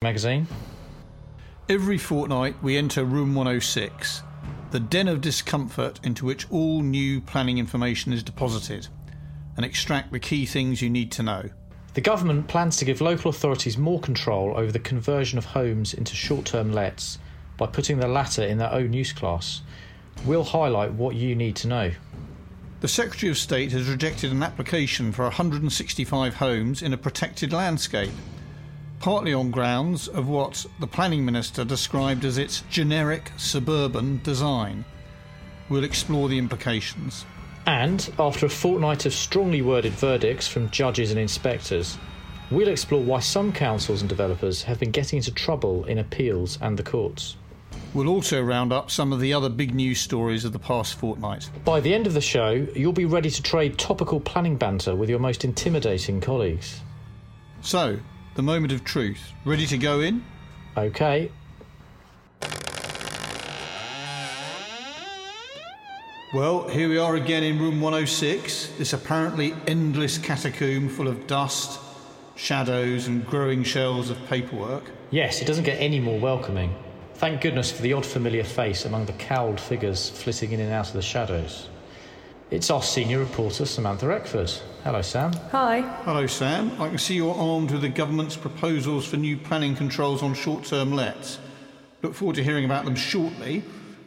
magazine. Every fortnight, we enter room 106, the den of discomfort into which all new planning information is deposited, and extract the key things you need to know. The government plans to give local authorities more control over the conversion of homes into short term lets by putting the latter in their own use class. We'll highlight what you need to know. The Secretary of State has rejected an application for 165 homes in a protected landscape, partly on grounds of what the Planning Minister described as its generic suburban design. We'll explore the implications. And after a fortnight of strongly worded verdicts from judges and inspectors, we'll explore why some councils and developers have been getting into trouble in appeals and the courts. We'll also round up some of the other big news stories of the past fortnight. By the end of the show, you'll be ready to trade topical planning banter with your most intimidating colleagues. So, the moment of truth. Ready to go in? Okay, Well, here we are again in room 106, this apparently endless catacomb full of dust, shadows, and growing shells of paperwork. Yes, it doesn't get any more welcoming. Thank goodness for the odd familiar face among the cowled figures flitting in and out of the shadows. It's our senior reporter, Samantha Eckford. Hello, Sam. Hi. Hello, Sam. I can see you're armed with the government's proposals for new planning controls on short term lets. Look forward to hearing about them shortly.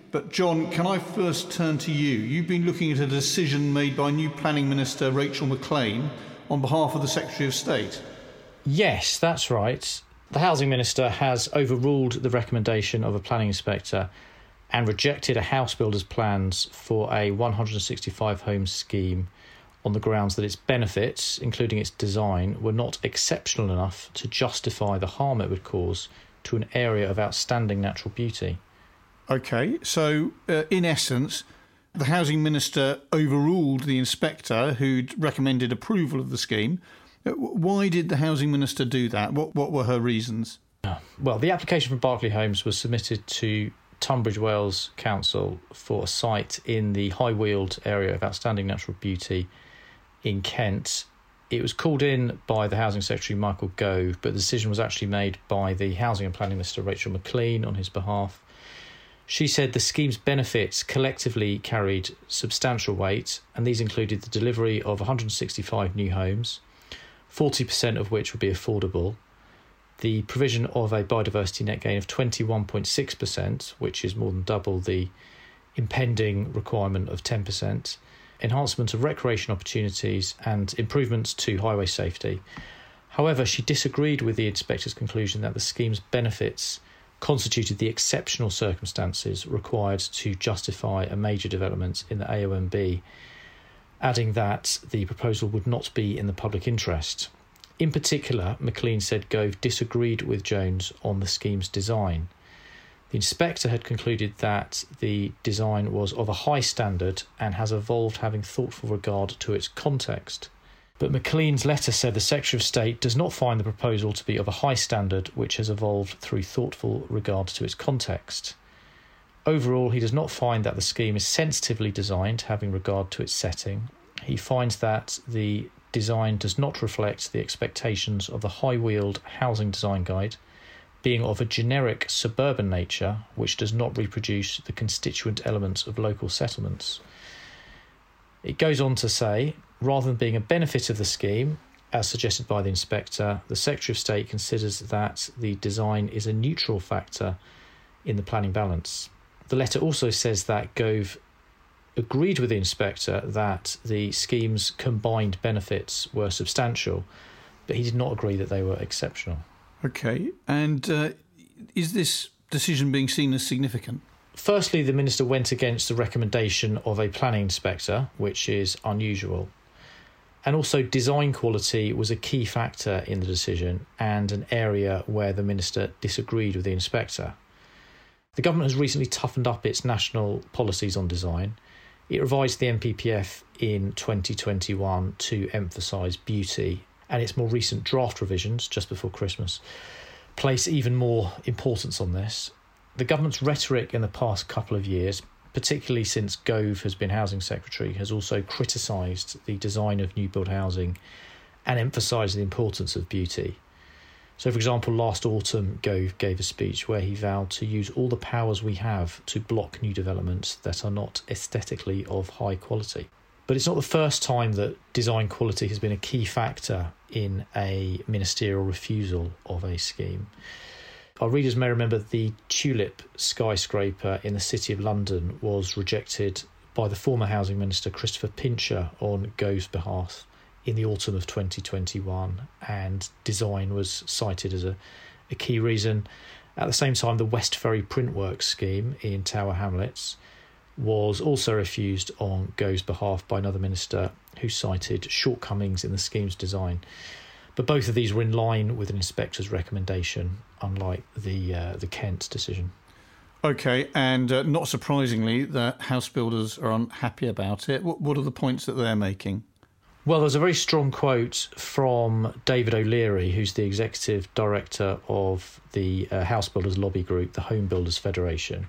But, John, can I first turn to you? You've been looking at a decision made by new Planning Minister Rachel Maclean on behalf of the Secretary of State. Yes, that's right. The Housing Minister has overruled the recommendation of a planning inspector and rejected a house builder's plans for a 165 home scheme on the grounds that its benefits, including its design, were not exceptional enough to justify the harm it would cause to an area of outstanding natural beauty. Okay, so uh, in essence, the Housing Minister overruled the inspector who'd recommended approval of the scheme. Uh, Why did the Housing Minister do that? What, what were her reasons? Well, the application from Berkeley Homes was submitted to Tunbridge Wells Council for a site in the High Weald area of outstanding natural beauty in Kent. It was called in by the Housing Secretary Michael Gove, but the decision was actually made by the Housing and Planning Minister Rachel Maclean on his behalf. She said the scheme's benefits collectively carried substantial weight, and these included the delivery of 165 new homes, 40% of which would be affordable, the provision of a biodiversity net gain of 21.6%, which is more than double the impending requirement of 10%, enhancement of recreation opportunities, and improvements to highway safety. However, she disagreed with the inspector's conclusion that the scheme's benefits constituted the exceptional circumstances required to justify a major development in the AONB, adding that the proposal would not be in the public interest. In particular, Maclean said Gove disagreed with Jones on the scheme's design. The inspector had concluded that the design was of a high standard and has evolved having thoughtful regard to its context. But Maclean's letter said the Secretary of State does not find the proposal to be of a high standard which has evolved through thoughtful regard to its context. Overall, he does not find that the scheme is sensitively designed, having regard to its setting. He finds that the design does not reflect the expectations of the High Weald Housing Design Guide, being of a generic suburban nature which does not reproduce the constituent elements of local settlements. It goes on to say, rather than being a benefit of the scheme, as suggested by the inspector, the Secretary of State considers that the design is a neutral factor in the planning balance. The letter also says that Gove agreed with the inspector that the scheme's combined benefits were substantial, but he did not agree that they were exceptional. Okay, and uh, is this decision being seen as significant? Firstly, the minister went against the recommendation of a planning inspector, which is unusual. And also, design quality was a key factor in the decision and an area where the minister disagreed with the inspector. The government has recently toughened up its national policies on design. It revised the NPPF in 2021 to emphasise beauty, and its more recent draft revisions, just before Christmas, place even more importance on this. The government's rhetoric in the past couple of years, particularly since Gove has been Housing Secretary, has also criticised the design of new build housing and emphasised the importance of beauty. So, for example, last autumn, Gove gave a speech where he vowed to use all the powers we have to block new developments that are not aesthetically of high quality. But it's not the first time that design quality has been a key factor in a ministerial refusal of a scheme. Our readers may remember the Tulip skyscraper in the City of London was rejected by the former Housing Minister Christopher Pincher on Gove's behalf in the autumn of 2021, and design was cited as a, a key reason. At the same time, the West Ferry Printworks scheme in Tower Hamlets was also refused on Gove's behalf by another minister who cited shortcomings in the scheme's design. But both of these were in line with an inspector's recommendation, unlike the uh, the Kent decision. Okay, and uh, not surprisingly, the house builders are unhappy about it. What, what are the points that they're making? Well, there's a very strong quote from David O'Leary, who's the executive director of the uh, House Builders Lobby Group, the Home Builders Federation.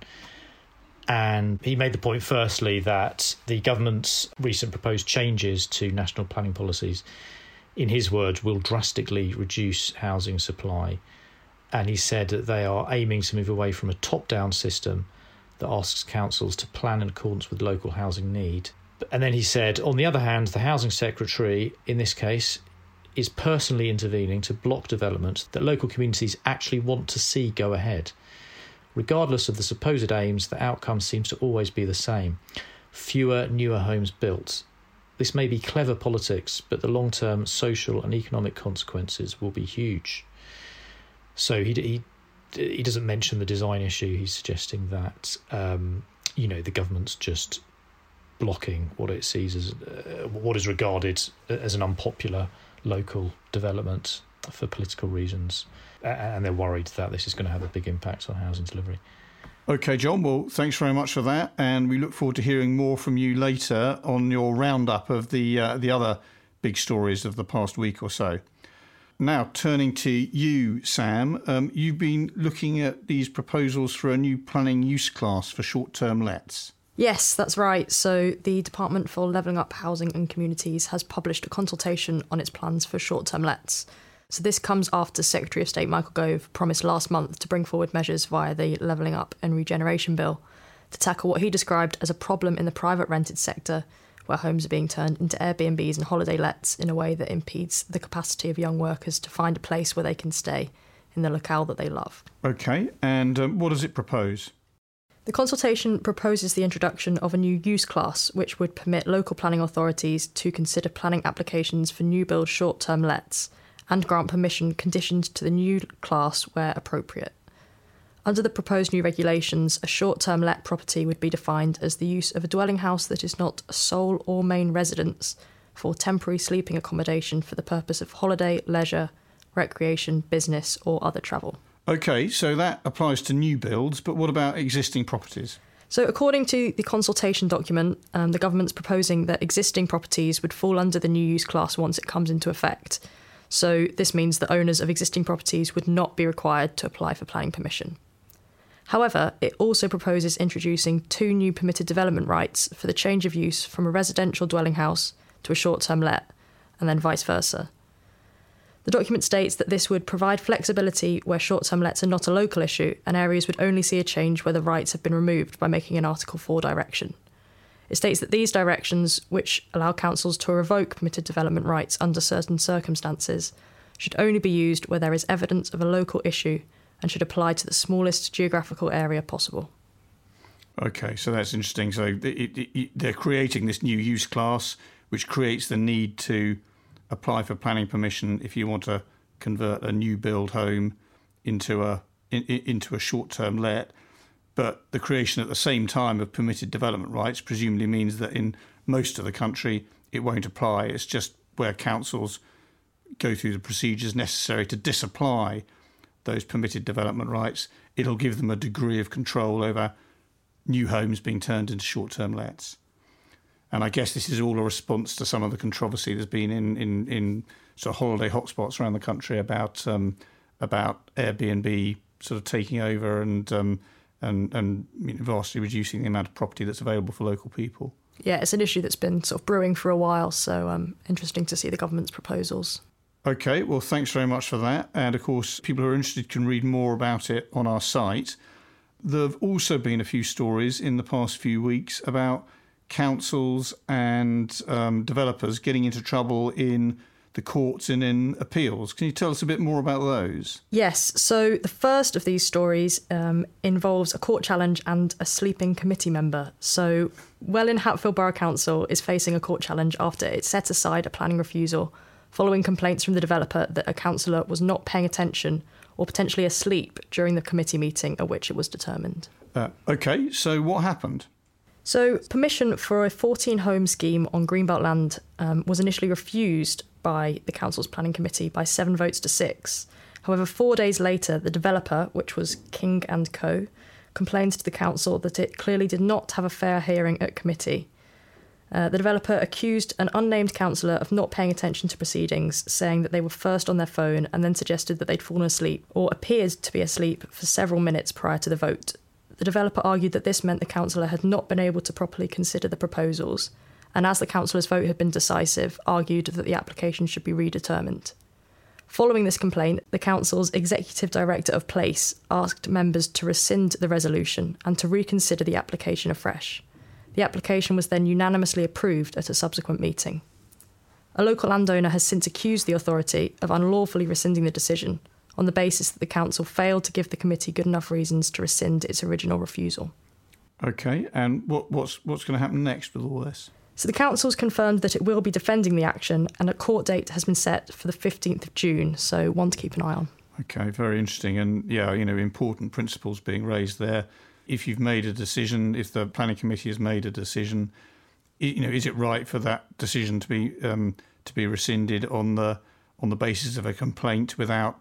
And he made the point, firstly, that the government's recent proposed changes to national planning policies, in his words, will drastically reduce housing supply. And he said that they are aiming to move away from a top down system that asks councils to plan in accordance with local housing need and then he said, on the other hand, the housing secretary, in this case, is personally intervening to block development that local communities actually want to see go ahead. Regardless of the supposed aims, the outcome seems to always be the same fewer, newer homes built. This may be clever politics, but the long term social and economic consequences will be huge. So he, he, he doesn't mention the design issue. He's suggesting that, um, you know, the government's just blocking what it sees as uh, what is regarded as an unpopular local development for political reasons, and they're worried that this is going to have a big impact on housing delivery. Okay, John. Well, thanks very much for that, and we look forward to hearing more from you later on your roundup of the uh, the other big stories of the past week or so. Now, turning to you, Sam, um, you've been looking at these proposals for a new planning use class for short term lets. Yes, that's right. So, the Department for Levelling Up Housing and Communities has published a consultation on its plans for short term lets. So, this comes after Secretary of State Michael Gove promised last month to bring forward measures via the Levelling Up and Regeneration Bill to tackle what he described as a problem in the private rented sector, where homes are being turned into Airbnbs and holiday lets in a way that impedes the capacity of young workers to find a place where they can stay in the locale that they love. Okay, and um, what does it propose? The consultation proposes the introduction of a new use class which would permit local planning authorities to consider planning applications for new build short term lets and grant permission conditioned to the new class where appropriate. Under the proposed new regulations, a short term let property would be defined as the use of a dwelling house that is not a sole or main residence for temporary sleeping accommodation for the purpose of holiday, leisure, recreation, business, or other travel. Okay, so that applies to new builds, but what about existing properties? So, according to the consultation document, um, the government's proposing that existing properties would fall under the new use class once it comes into effect. So, this means that owners of existing properties would not be required to apply for planning permission. However, it also proposes introducing two new permitted development rights for the change of use from a residential dwelling house to a short term let, and then vice versa. The document states that this would provide flexibility where short term lets are not a local issue, and areas would only see a change where the rights have been removed by making an Article 4 direction. It states that these directions, which allow councils to revoke permitted development rights under certain circumstances, should only be used where there is evidence of a local issue and should apply to the smallest geographical area possible. Okay, so that's interesting. So it, it, it, they're creating this new use class, which creates the need to apply for planning permission if you want to convert a new build home into a in, into a short term let. But the creation at the same time of permitted development rights presumably means that in most of the country it won't apply. It's just where councils go through the procedures necessary to disapply those permitted development rights, it'll give them a degree of control over new homes being turned into short term lets. And I guess this is all a response to some of the controversy there's been in, in, in sort of holiday hotspots around the country about um, about Airbnb sort of taking over and um, and and you know, vastly reducing the amount of property that's available for local people. Yeah, it's an issue that's been sort of brewing for a while, so um, interesting to see the government's proposals. Okay, well, thanks very much for that. And of course, people who are interested can read more about it on our site. There have also been a few stories in the past few weeks about councils and um, developers getting into trouble in the courts and in appeals. Can you tell us a bit more about those? Yes. So the first of these stories um, involves a court challenge and a sleeping committee member. So Welwyn Hatfield Borough Council is facing a court challenge after it set aside a planning refusal following complaints from the developer that a councillor was not paying attention or potentially asleep during the committee meeting at which it was determined. Uh, okay, so what happened? So, permission for a 14 home scheme on Greenbelt land um, was initially refused by the council's planning committee by seven votes to six. However, four days later, the developer, which was King and Co., complained to the council that it clearly did not have a fair hearing at committee uh, the developer accused an unnamed councillor of not paying attention to proceedings, saying that they were first on their phone and then suggested that they'd fallen asleep or appeared to be asleep for several minutes prior to the vote. The developer argued that this meant the councillor had not been able to properly consider the proposals, and as the councillor's vote had been decisive, argued that the application should be redetermined. Following this complaint, the council's executive director of place asked members to rescind the resolution and to reconsider the application afresh. The application was then unanimously approved at a subsequent meeting. A local landowner has since accused the authority of unlawfully rescinding the decision on the basis that the council failed to give the committee good enough reasons to rescind its original refusal. Okay, and what, what's what's going to happen next with all this? So the council's confirmed that it will be defending the action, and a court date has been set for the 15th of June. So one to keep an eye on. Okay, very interesting, and yeah, you know, important principles being raised there if you've made a decision, if the planning committee has made a decision, you know, is it right for that decision to be um, to be rescinded on the on the basis of a complaint without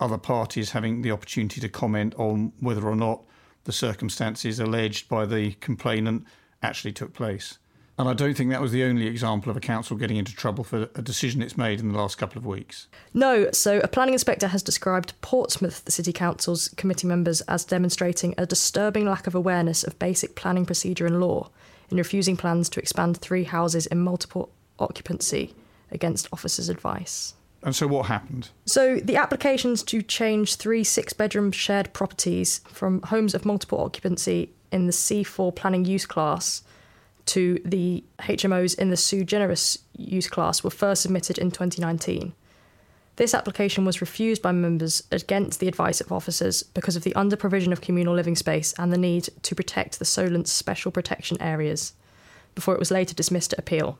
other parties having the opportunity to comment on whether or not the circumstances alleged by the complainant actually took place? And I don't think that was the only example of a council getting into trouble for a decision it's made in the last couple of weeks. No, so a planning inspector has described Portsmouth, the City Council's committee members, as demonstrating a disturbing lack of awareness of basic planning procedure and law in refusing plans to expand three houses in multiple occupancy against officers' advice. And so what happened? So the applications to change three six bedroom shared properties from homes of multiple occupancy in the C4 planning use class to the HMOs in the sui generis use class were first submitted in 2019. This application was refused by members against the advice of officers because of the under provision of communal living space and the need to protect the Solent's special protection areas, before it was later dismissed at appeal.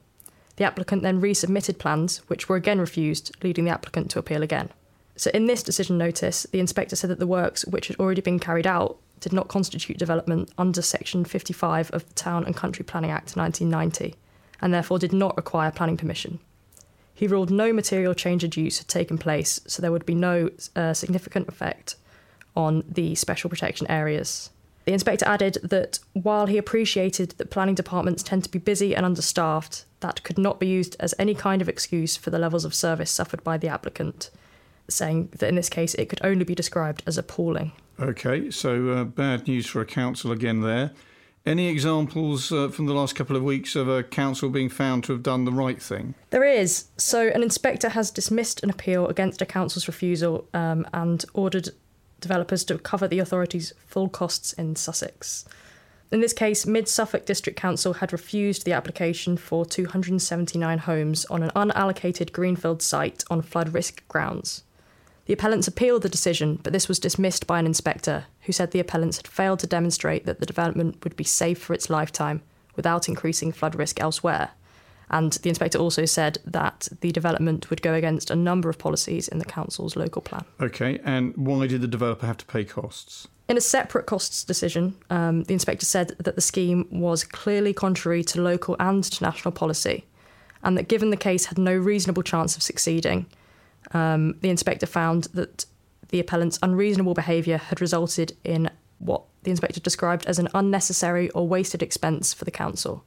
The applicant then resubmitted plans, which were again refused, leading the applicant to appeal again. So, in this decision notice, the inspector said that the works, which had already been carried out, did not constitute development under Section 55 of the Town and Country Planning Act 1990, and therefore did not require planning permission. He ruled no material change of use had taken place, so there would be no uh, significant effect on the special protection areas. The inspector added that while he appreciated that planning departments tend to be busy and understaffed, that could not be used as any kind of excuse for the levels of service suffered by the applicant, saying that in this case it could only be described as appalling. Okay, so uh, bad news for a council again there. Any examples uh, from the last couple of weeks of a council being found to have done the right thing? There is. So, an inspector has dismissed an appeal against a council's refusal um, and ordered developers to cover the authority's full costs in Sussex. In this case, Mid Suffolk District Council had refused the application for 279 homes on an unallocated greenfield site on flood risk grounds. The appellants appealed the decision, but this was dismissed by an inspector who said the appellants had failed to demonstrate that the development would be safe for its lifetime without increasing flood risk elsewhere. And the inspector also said that the development would go against a number of policies in the council's local plan. Okay, and why did the developer have to pay costs? In a separate costs decision, um, the inspector said that the scheme was clearly contrary to local and national policy, and that given the case had no reasonable chance of succeeding, um, the inspector found that the appellant's unreasonable behaviour had resulted in what the inspector described as an unnecessary or wasted expense for the council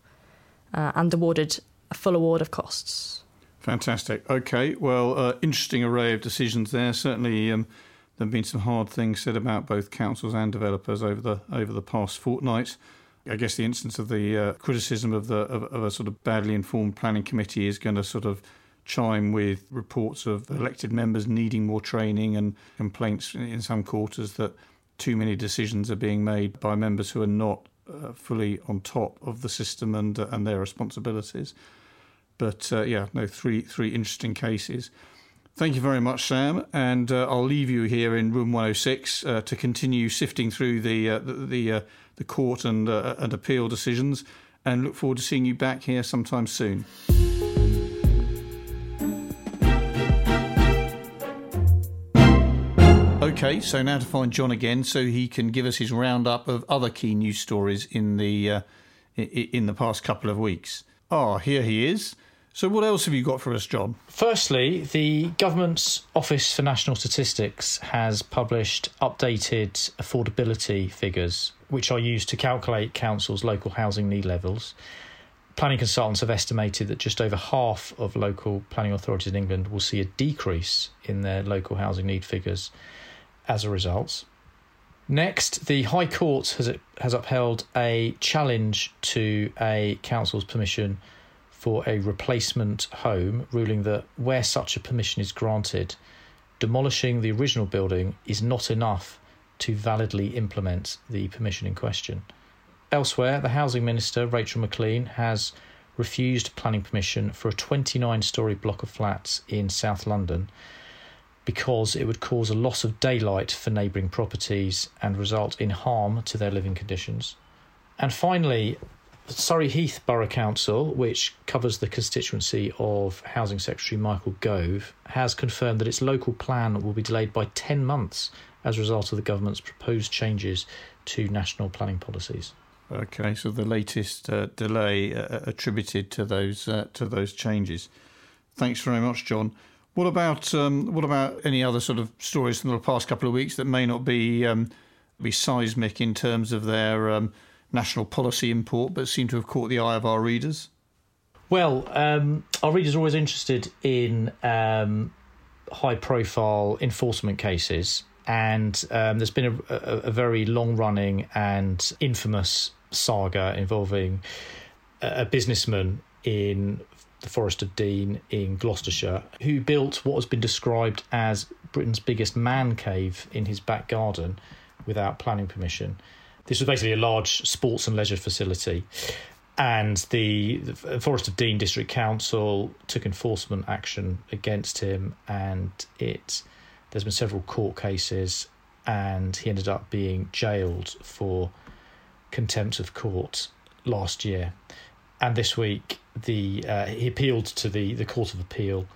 uh, and awarded a full award of costs. Fantastic. Okay, well, uh, interesting array of decisions there. Certainly, um, there have been some hard things said about both councils and developers over the over the past fortnight. I guess the instance of the uh, criticism of the of, of, a sort of badly informed planning committee is going to sort of chime with reports of elected members needing more training and complaints in some quarters that too many decisions are being made by members who are not uh, fully on top of the system and uh, and their responsibilities. But uh, yeah, no, three three interesting cases. Thank you very much, Sam, and uh, I'll leave you here in room 106 uh, to continue sifting through the uh, the the, the, court and and appeal decisions, and look forward to seeing you back here sometime soon. Okay, so now to find John again, so he can give us his roundup of other key news stories in the uh, in the past couple of weeks. Ah, oh, here he is. So, what else have you got for us, John? Firstly, the government's Office for National Statistics has published updated affordability figures, which are used to calculate councils' local housing need levels. Planning consultants have estimated that just over half of local planning authorities in England will see a decrease in their local housing need figures as a result. Next, the High Court has has upheld a challenge to a council's permission for a replacement home, ruling that where such a permission is granted, demolishing the original building is not enough to validly implement the permission in question. Elsewhere, the Housing Minister, Rachel Maclean, has refused planning permission for a 29 storey block of flats in South London because it would cause a loss of daylight for neighbouring properties and result in harm to their living conditions. And finally, Surrey Heath Borough Council, which covers the constituency of Housing Secretary Michael Gove, has confirmed that its local plan will be delayed by 10 months as a result of the government's proposed changes to national planning policies. Okay, so the latest uh, delay uh, attributed to those uh, to those changes. Thanks very much, John. What about um, what about any other sort of stories from the past couple of weeks that may not be um, be seismic in terms of their um, national policy import, but seem to have caught the eye of our readers? Well, um, our readers are always interested in um, high profile enforcement cases, and um, there's been a, a, a very long running and infamous saga involving a businessman in the Forest of Dean in Gloucestershire, who built what has been described as Britain's biggest man cave in his back garden without planning permission. This was basically a large sports and leisure facility. And the, the Forest of Dean District Council took enforcement action against him, and it there's been several court cases, and he ended up being jailed for contempt of court last year. And this week, the uh, he appealed to the the Court of Appeal,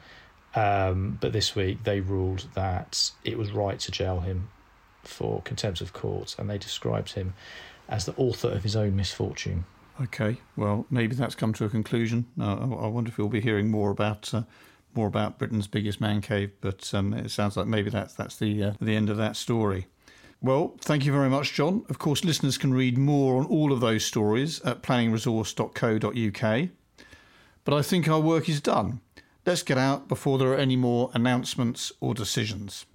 um, but this week they ruled that it was right to jail him for contempt of court, and they described him as the author of his own misfortune. Okay, well, maybe that's come to a conclusion. Uh, I wonder if we'll be hearing more about uh, more about Britain's biggest man cave, but um, it sounds like maybe that's that's the uh, the end of that story. Well, thank you very much, John. Of course, listeners can read more on all of those stories at planningresource.co.uk. But I think our work is done. Let's get out before there are any more announcements or decisions.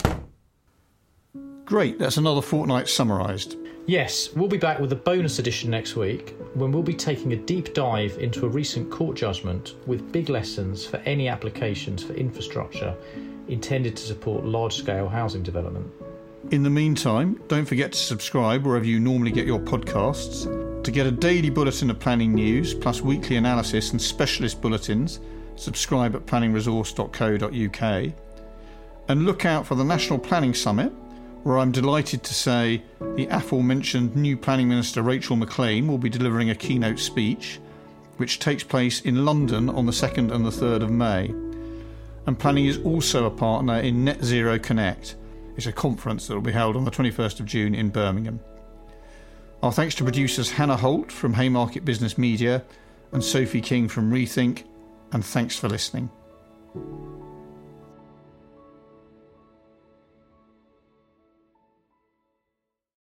Great, that's another fortnight summarised. Yes, we'll be back with a bonus edition next week when we'll be taking a deep dive into a recent court judgment with big lessons for any applications for infrastructure intended to support large scale housing development. In the meantime, don't forget to subscribe wherever you normally get your podcasts to get a daily bulletin of planning news, plus weekly analysis and specialist bulletins, subscribe at planningresource.co.uk. And look out for the National Planning Summit, where I'm delighted to say the aforementioned new Planning Minister Rachel Maclean will be delivering a keynote speech, which takes place in London on the 2nd and the 3rd of May. And planning is also a partner in Net Zero Connect. It's a conference that will be held on the 21st of June in Birmingham. Our thanks to producers Hannah Holt from Haymarket Business Media and Sophie King from Rethink, and thanks for listening.